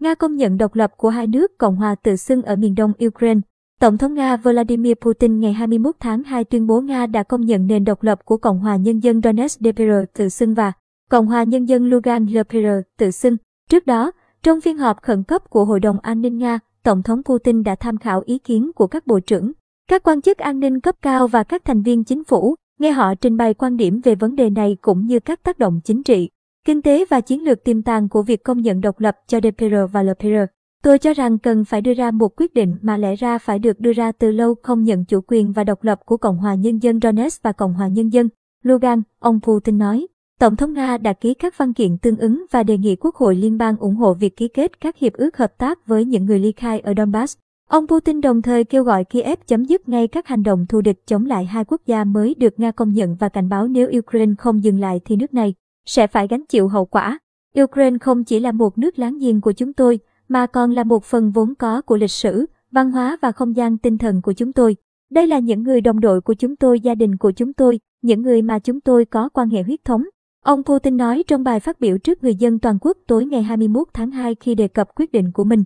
Nga công nhận độc lập của hai nước Cộng hòa tự xưng ở miền đông Ukraine. Tổng thống Nga Vladimir Putin ngày 21 tháng 2 tuyên bố Nga đã công nhận nền độc lập của Cộng hòa Nhân dân Donetsk DPR tự xưng và Cộng hòa Nhân dân Lugansk LPR tự xưng. Trước đó, trong phiên họp khẩn cấp của Hội đồng An ninh Nga, Tổng thống Putin đã tham khảo ý kiến của các bộ trưởng, các quan chức an ninh cấp cao và các thành viên chính phủ, nghe họ trình bày quan điểm về vấn đề này cũng như các tác động chính trị, kinh tế và chiến lược tiềm tàng của việc công nhận độc lập cho DPR và LPR. Tôi cho rằng cần phải đưa ra một quyết định mà lẽ ra phải được đưa ra từ lâu không nhận chủ quyền và độc lập của Cộng hòa Nhân dân Donetsk và Cộng hòa Nhân dân Lugan, ông Putin nói. Tổng thống Nga đã ký các văn kiện tương ứng và đề nghị Quốc hội Liên bang ủng hộ việc ký kết các hiệp ước hợp tác với những người ly khai ở Donbass. Ông Putin đồng thời kêu gọi Kiev chấm dứt ngay các hành động thù địch chống lại hai quốc gia mới được Nga công nhận và cảnh báo nếu Ukraine không dừng lại thì nước này sẽ phải gánh chịu hậu quả. Ukraine không chỉ là một nước láng giềng của chúng tôi, mà còn là một phần vốn có của lịch sử, văn hóa và không gian tinh thần của chúng tôi. Đây là những người đồng đội của chúng tôi, gia đình của chúng tôi, những người mà chúng tôi có quan hệ huyết thống. Ông Putin nói trong bài phát biểu trước người dân toàn quốc tối ngày 21 tháng 2 khi đề cập quyết định của mình.